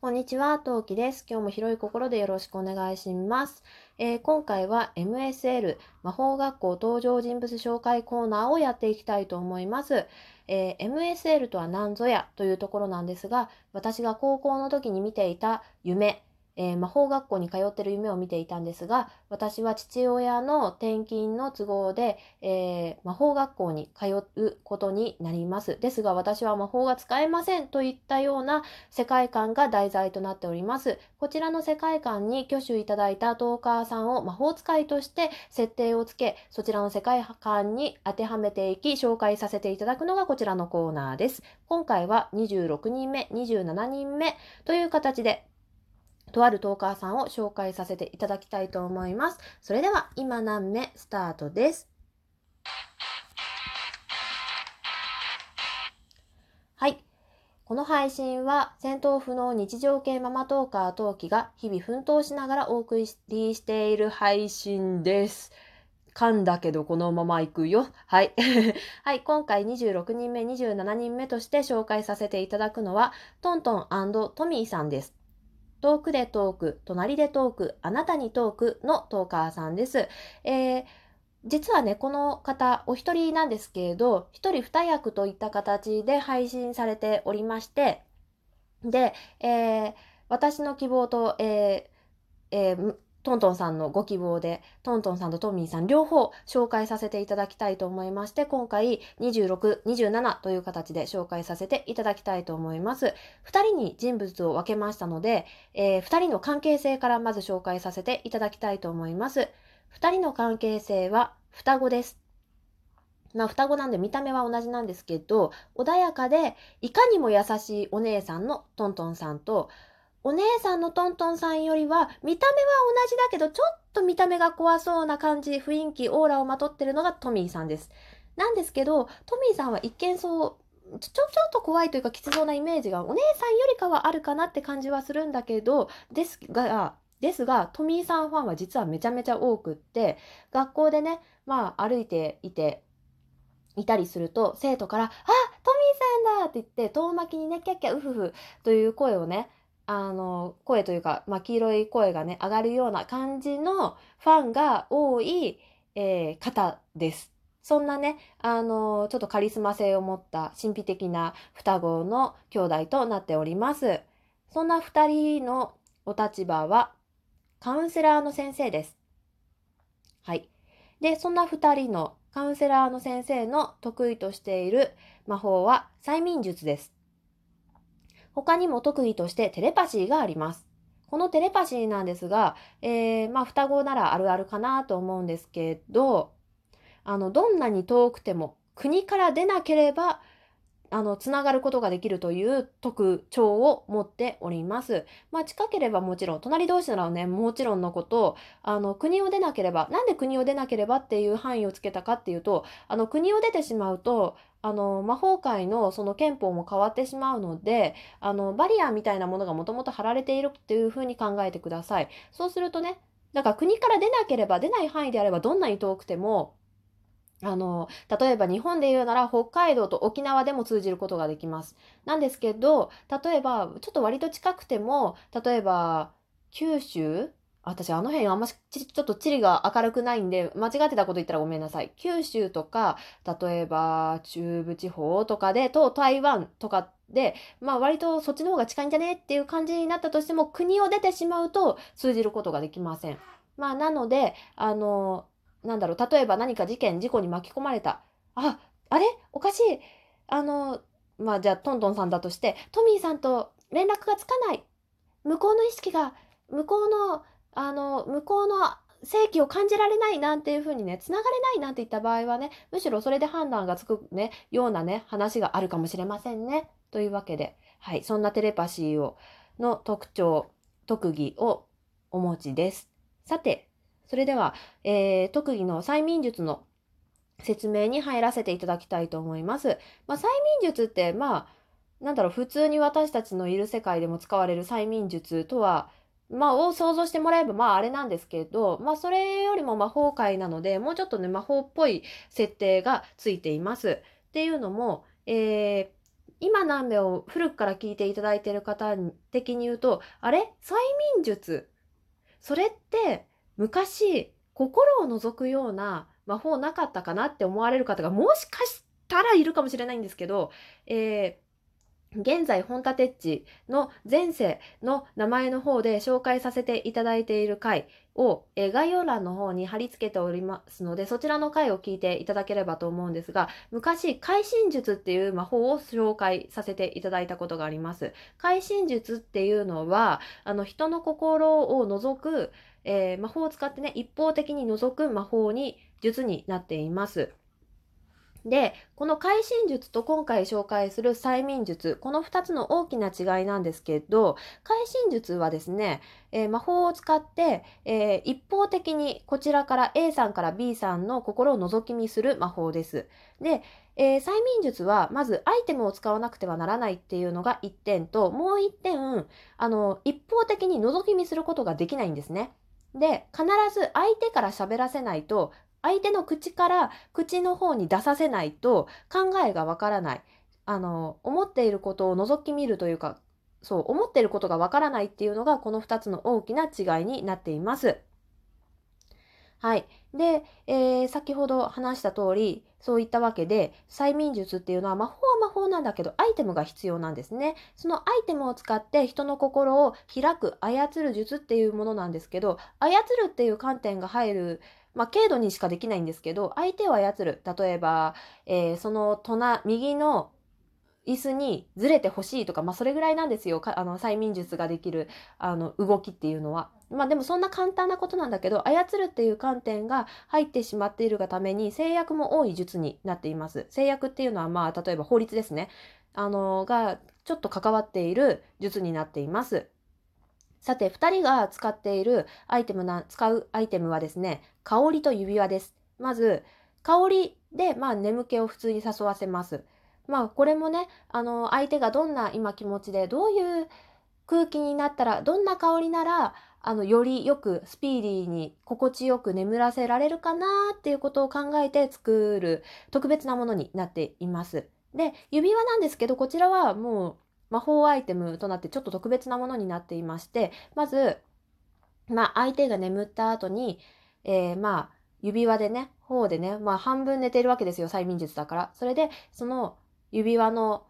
こんにちは、トウキです。今日も広い心でよろしくお願いします。えー今回は MSL 魔法学校登場人物紹介コーナーをやっていきたいと思います。えー MSL とは何ぞやというところなんですが、私が高校の時に見ていた夢、えー魔法学校に通ってる夢を見ていたんですが、私は父親の転勤の都合で、えー魔法学校に通うことになります。ですが私は魔法が使えませんといったような世界観が題材となっております。こちらの世界観に挙手いただいたトーカーさんを魔法使いとして設定をつけ、そちらの世界観に当てはめていき紹介させていただくのがこちらのコーナーです。今回は26人目、27人目という形でとあるトーカーさんを紹介させていただきたいと思います。それでは今何目スタートです。はい。この配信は戦闘不能日常系ママトーカー陶器が日々奮闘しながらお送りしている配信です。噛んだけどこのまま行くよ。はい。はい。今回26人目、27人目として紹介させていただくのはトントントミーさんです。遠くでトーク、隣でトーク、あなたにトークのトーカーさんです。えー実はね、この方、お一人なんですけれど、一人二役といった形で配信されておりまして、で、えー私の希望と、えーえートントンさんのご希望で、トントンさんとトミーさん両方紹介させていただきたいと思いまして、今回26、27という形で紹介させていただきたいと思います。二人に人物を分けましたので、えー人の関係性からまず紹介させていただきたいと思います。二人の関係性は双子です。まあ双子なんで見た目は同じなんですけど、穏やかでいかにも優しいお姉さんのトントンさんと、お姉さんのトントンさんよりは見た目は同じだけどちょっと見た目が怖そうな感じ、雰囲気、オーラをまとってるのがトミーさんです。なんですけど、トミーさんは一見そう、ちょ、ちょっと怖いというかきつそうなイメージがお姉さんよりかはあるかなって感じはするんだけど、ですが、ですが、トミーさんファンは実はめちゃめちゃ多くって、学校でね、まあ歩いていて、いたりすると、生徒から、あトミーさんだって言って、遠巻きにね、キャッキャウフフという声をね、あの、声というか、まあ、黄色い声がね、上がるような感じのファンが多い、えー方です。そんなね、あの、ちょっとカリスマ性を持った神秘的な双子の兄弟となっております。そんな二人のお立場は、カウンセラーの先生です。はい。で、そんな二人のカウンセラーの先生の得意としている魔法は催眠術です。他にも特技としてテレパシーがあります。このテレパシーなんですが、えーまあ双子ならあるあるかなと思うんですけど、あの、どんなに遠くても国から出なければ、あの、つながることができるという特徴を持っております。まあ近ければもちろん、隣同士ならね、もちろんのこと、あの、国を出なければ、なんで国を出なければっていう範囲をつけたかっていうと、あの、国を出てしまうと、あの、魔法界のその憲法も変わってしまうので、あの、バリアみたいなものがもともと張られているっていうふうに考えてください。そうするとね、だから国から出なければ、出ない範囲であればどんなに遠くても、あの、例えば日本で言うなら北海道と沖縄でも通じることができます。なんですけど、例えば、ちょっと割と近くても、例えば、九州私、あの辺あんましちちょっと地理が明るくないんで、間違ってたこと言ったらごめんなさい。九州とか、例えば中部地方とかで、と台湾とかで、まあ割とそっちの方が近いんじゃねっていう感じになったとしても、国を出てしまうと通じることができません。まあなので、あの、なんだろう、例えば何か事件、事故に巻き込まれた。あ、あれ？おかしい。あの、まあじゃあトントンさんだとして、トミーさんと連絡がつかない。向こうの意識が、向こうの、あの、向こうの正気を感じられないなんていうふうにね、つながれないなんて言った場合はね、むしろそれで判断がつくね、ようなね、話があるかもしれませんね。というわけで、はい、そんなテレパシーを、の特徴、特技をお持ちです。さて、それでは、えー、特技の催眠術の説明に入らせていただきたいと思います。まあ、催眠術って、まあ、なんだろう、普通に私たちのいる世界でも使われる催眠術とは、まあ、を想像してもらえば、まあ、あれなんですけど、まあ、それよりも魔法界なので、もうちょっとね、魔法っぽい設定がついています。っていうのも、えー今何秒を古くから聞いていただいている方的に言うと、あれ？催眠術？それって昔心を覗くような魔法なかったかなって思われる方がもしかしたらいるかもしれないんですけど、えー現在、本立っちの前世の名前の方で紹介させていただいている回を、え概要欄の方に貼り付けておりますので、そちらの回を聞いていただければと思うんですが、昔、会心術っていう魔法を紹介させていただいたことがあります。会心術っていうのは、あの、人の心を覗く、えー、魔法を使ってね、一方的に覗く魔法に、術になっています。で、この会心術と今回紹介する催眠術、この2つの大きな違いなんですけど、会心術はですね、えー、魔法を使って、えー、一方的にこちらから A さんから B さんの心を覗き見する魔法です。で、えー、催眠術はまずアイテムを使わなくてはならないっていうのが1点と、もう1点、あの、一方的に覗き見することができないんですね。で、必ず相手から喋らせないと相手の口から口の方に出させないと考えがわからない。あの、思っていることを覗き見るというか、そう、思っていることがわからないっていうのがこの2つの大きな違いになっています。はい。で、えー、先ほど話した通り、そういったわけで、催眠術っていうのは魔法は魔法なんだけど、アイテムが必要なんですね。そのアイテムを使って人の心を開く、操る術っていうものなんですけど、操るっていう観点が入るまあ、軽度にしかできないんですけど、相手を操る。例えば、えー、その隣、右の椅子にずれてほしいとか、まあ、それぐらいなんですよ。あの、催眠術ができる、あの、動きっていうのは。まあ、でもそんな簡単なことなんだけど、操るっていう観点が入ってしまっているがために、制約も多い術になっています。制約っていうのは、まあ、例えば法律ですね。あの、が、ちょっと関わっている術になっています。さて、2人が使っているアイテムな、使うアイテムはですね、香りと指輪です。まず、香りで、まあ、眠気を普通に誘わせます。まあ、これもね、あの、相手がどんな今気持ちで、どういう空気になったら、どんな香りなら、あの、よりよくスピーディーに心地よく眠らせられるかなっていうことを考えて作る特別なものになっています。で、指輪なんですけど、こちらはもう魔法アイテムとなってちょっと特別なものになっていまして、まず、まあ相手が眠った後に、えー、まあ指輪でね、方でね、まあ半分寝てるわけですよ、催眠術だから。それで、その指輪の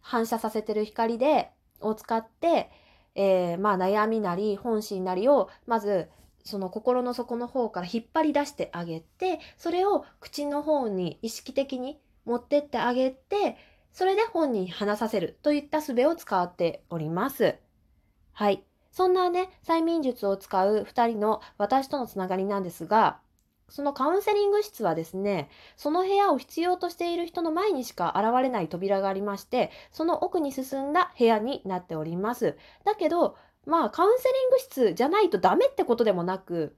反射させてる光で、を使って、えー、まあ悩みなり本心なりを、まず、その心の底の方から引っ張り出してあげて、それを口の方に意識的に持ってってあげて、それで本人に話させるといった術を使っております。はい。そんなね、催眠術を使う2人の私とのつながりなんですが、そのカウンセリング室はですね、その部屋を必要としている人の前にしか現れない扉がありまして、その奥に進んだ部屋になっております。だけど、まあ、カウンセリング室じゃないとダメってことでもなく、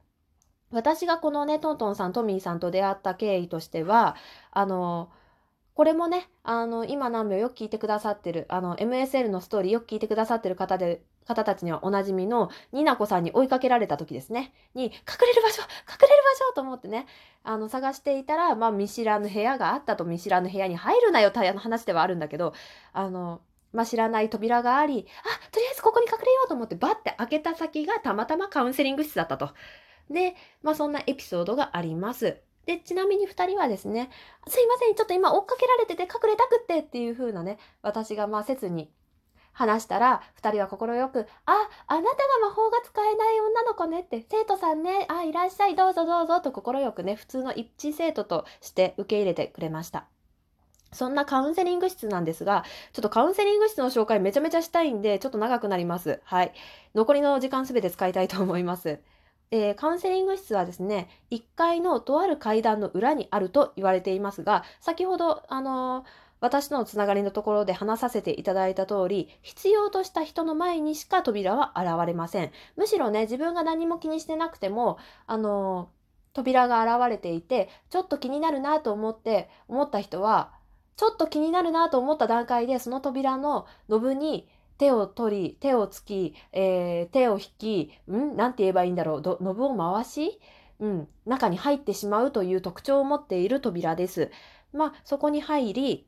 私がこのね、トントンさん、トミーさんと出会った経緯としては、あの、これもね、あの、今何秒よく聞いてくださってる、あの、MSL のストーリーよく聞いてくださってる方で、方たちにはおなじみの、ニナコさんに追いかけられた時ですね。に、隠れる場所隠れる場所と思ってね、あの、探していたら、まあ、見知らぬ部屋があったと見知らぬ部屋に入るなよ、タイヤの話ではあるんだけど、あの、まあ、知らない扉があり、あ、とりあえずここに隠れようと思ってバッて開けた先がたまたまカウンセリング室だったと。で、まあ、そんなエピソードがあります。で、ちなみに2人はですね、すいません、ちょっと今追っかけられてて隠れたくってっていう風なね、私がまあ切に話したら、2人は快く、あ、あなたが魔法が使えない女の子ねって、生徒さんね、あ、いらっしゃい、どうぞどうぞと快くね、普通の一致生徒として受け入れてくれました。そんなカウンセリング室なんですが、ちょっとカウンセリング室の紹介めちゃめちゃしたいんで、ちょっと長くなります。はい。残りの時間すべて使いたいと思います。えー、カウンセリング室はですね、1階のとある階段の裏にあると言われていますが、先ほど、あのー、私とのつながりのところで話させていただいた通り、必要とした人の前にしか扉は現れません。むしろね、自分が何も気にしてなくても、あのー、扉が現れていて、ちょっと気になるなと思って、思った人は、ちょっと気になるなと思った段階で、その扉のノブに手を取り、手をつき、えー、手を引き、ん？なんて言えばいいんだろう、どノブを回し、うん、中に入ってしまうという特徴を持っている扉です。まあ、そこに入り、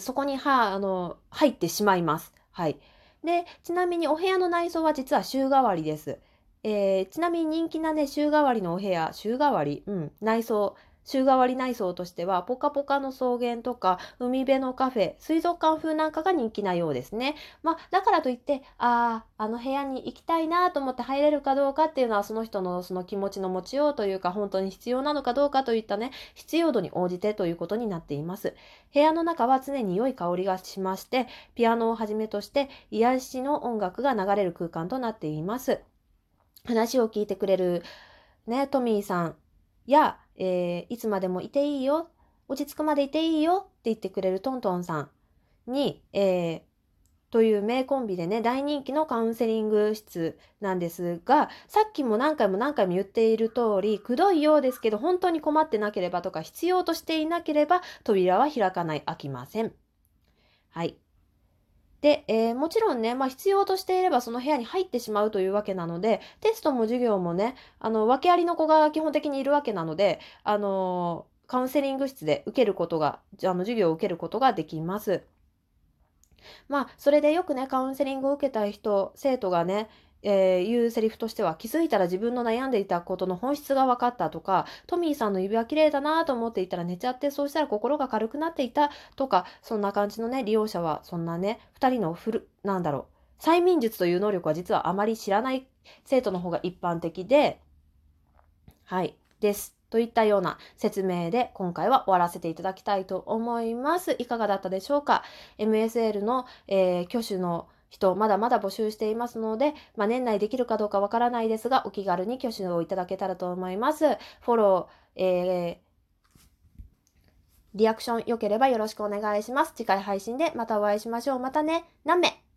そこには、あの、入ってしまいます。はい。で、ちなみにお部屋の内装は実は週替わりです。えー、ちなみに人気なね、週替わりのお部屋、週替わり、うん、内装、週替わり内装としては、ポカポカの草原とか、海辺のカフェ、水族館風なんかが人気なようですね。まあ、だからといって、ああ、あの部屋に行きたいなと思って入れるかどうかっていうのは、その人のその気持ちの持ちようというか、本当に必要なのかどうかといったね、必要度に応じてということになっています。部屋の中は常に良い香りがしまして、ピアノをはじめとして癒しの音楽が流れる空間となっています。話を聞いてくれるね、トミーさんや、えー、いつまでもいていいよ、落ち着くまでいていいよって言ってくれるトントンさんに、えー、という名コンビでね、大人気のカウンセリング室なんですが、さっきも何回も何回も言っている通り、くどいようですけど、本当に困ってなければとか、必要としていなければ、扉は開かない、開きません。はい。で、えー、もちろんね、まあ、必要としていればその部屋に入ってしまうというわけなので、テストも授業もね、あの、訳ありの子が基本的にいるわけなので、あのー、カウンセリング室で受けることが、あの、授業を受けることができます。まあ、それでよくね、カウンセリングを受けた人、生徒がね、えー、言うセリフとしては気づいたら自分の悩んでいたことの本質が分かったとかトミーさんの指輪綺麗だなと思っていたら寝ちゃってそうしたら心が軽くなっていたとかそんな感じのね利用者はそんなね2人のフルなんだろう催眠術という能力は実はあまり知らない生徒の方が一般的ではいですといったような説明で今回は終わらせていただきたいと思います。いかがだったでしょうか ?MSL の、えー、挙手の人、まだまだ募集していますので、まあ、年内できるかどうかわからないですが、お気軽に挙手をいただけたらと思います。フォロー、えー、リアクション良ければよろしくお願いします。次回配信でまたお会いしましょう。またね。何名？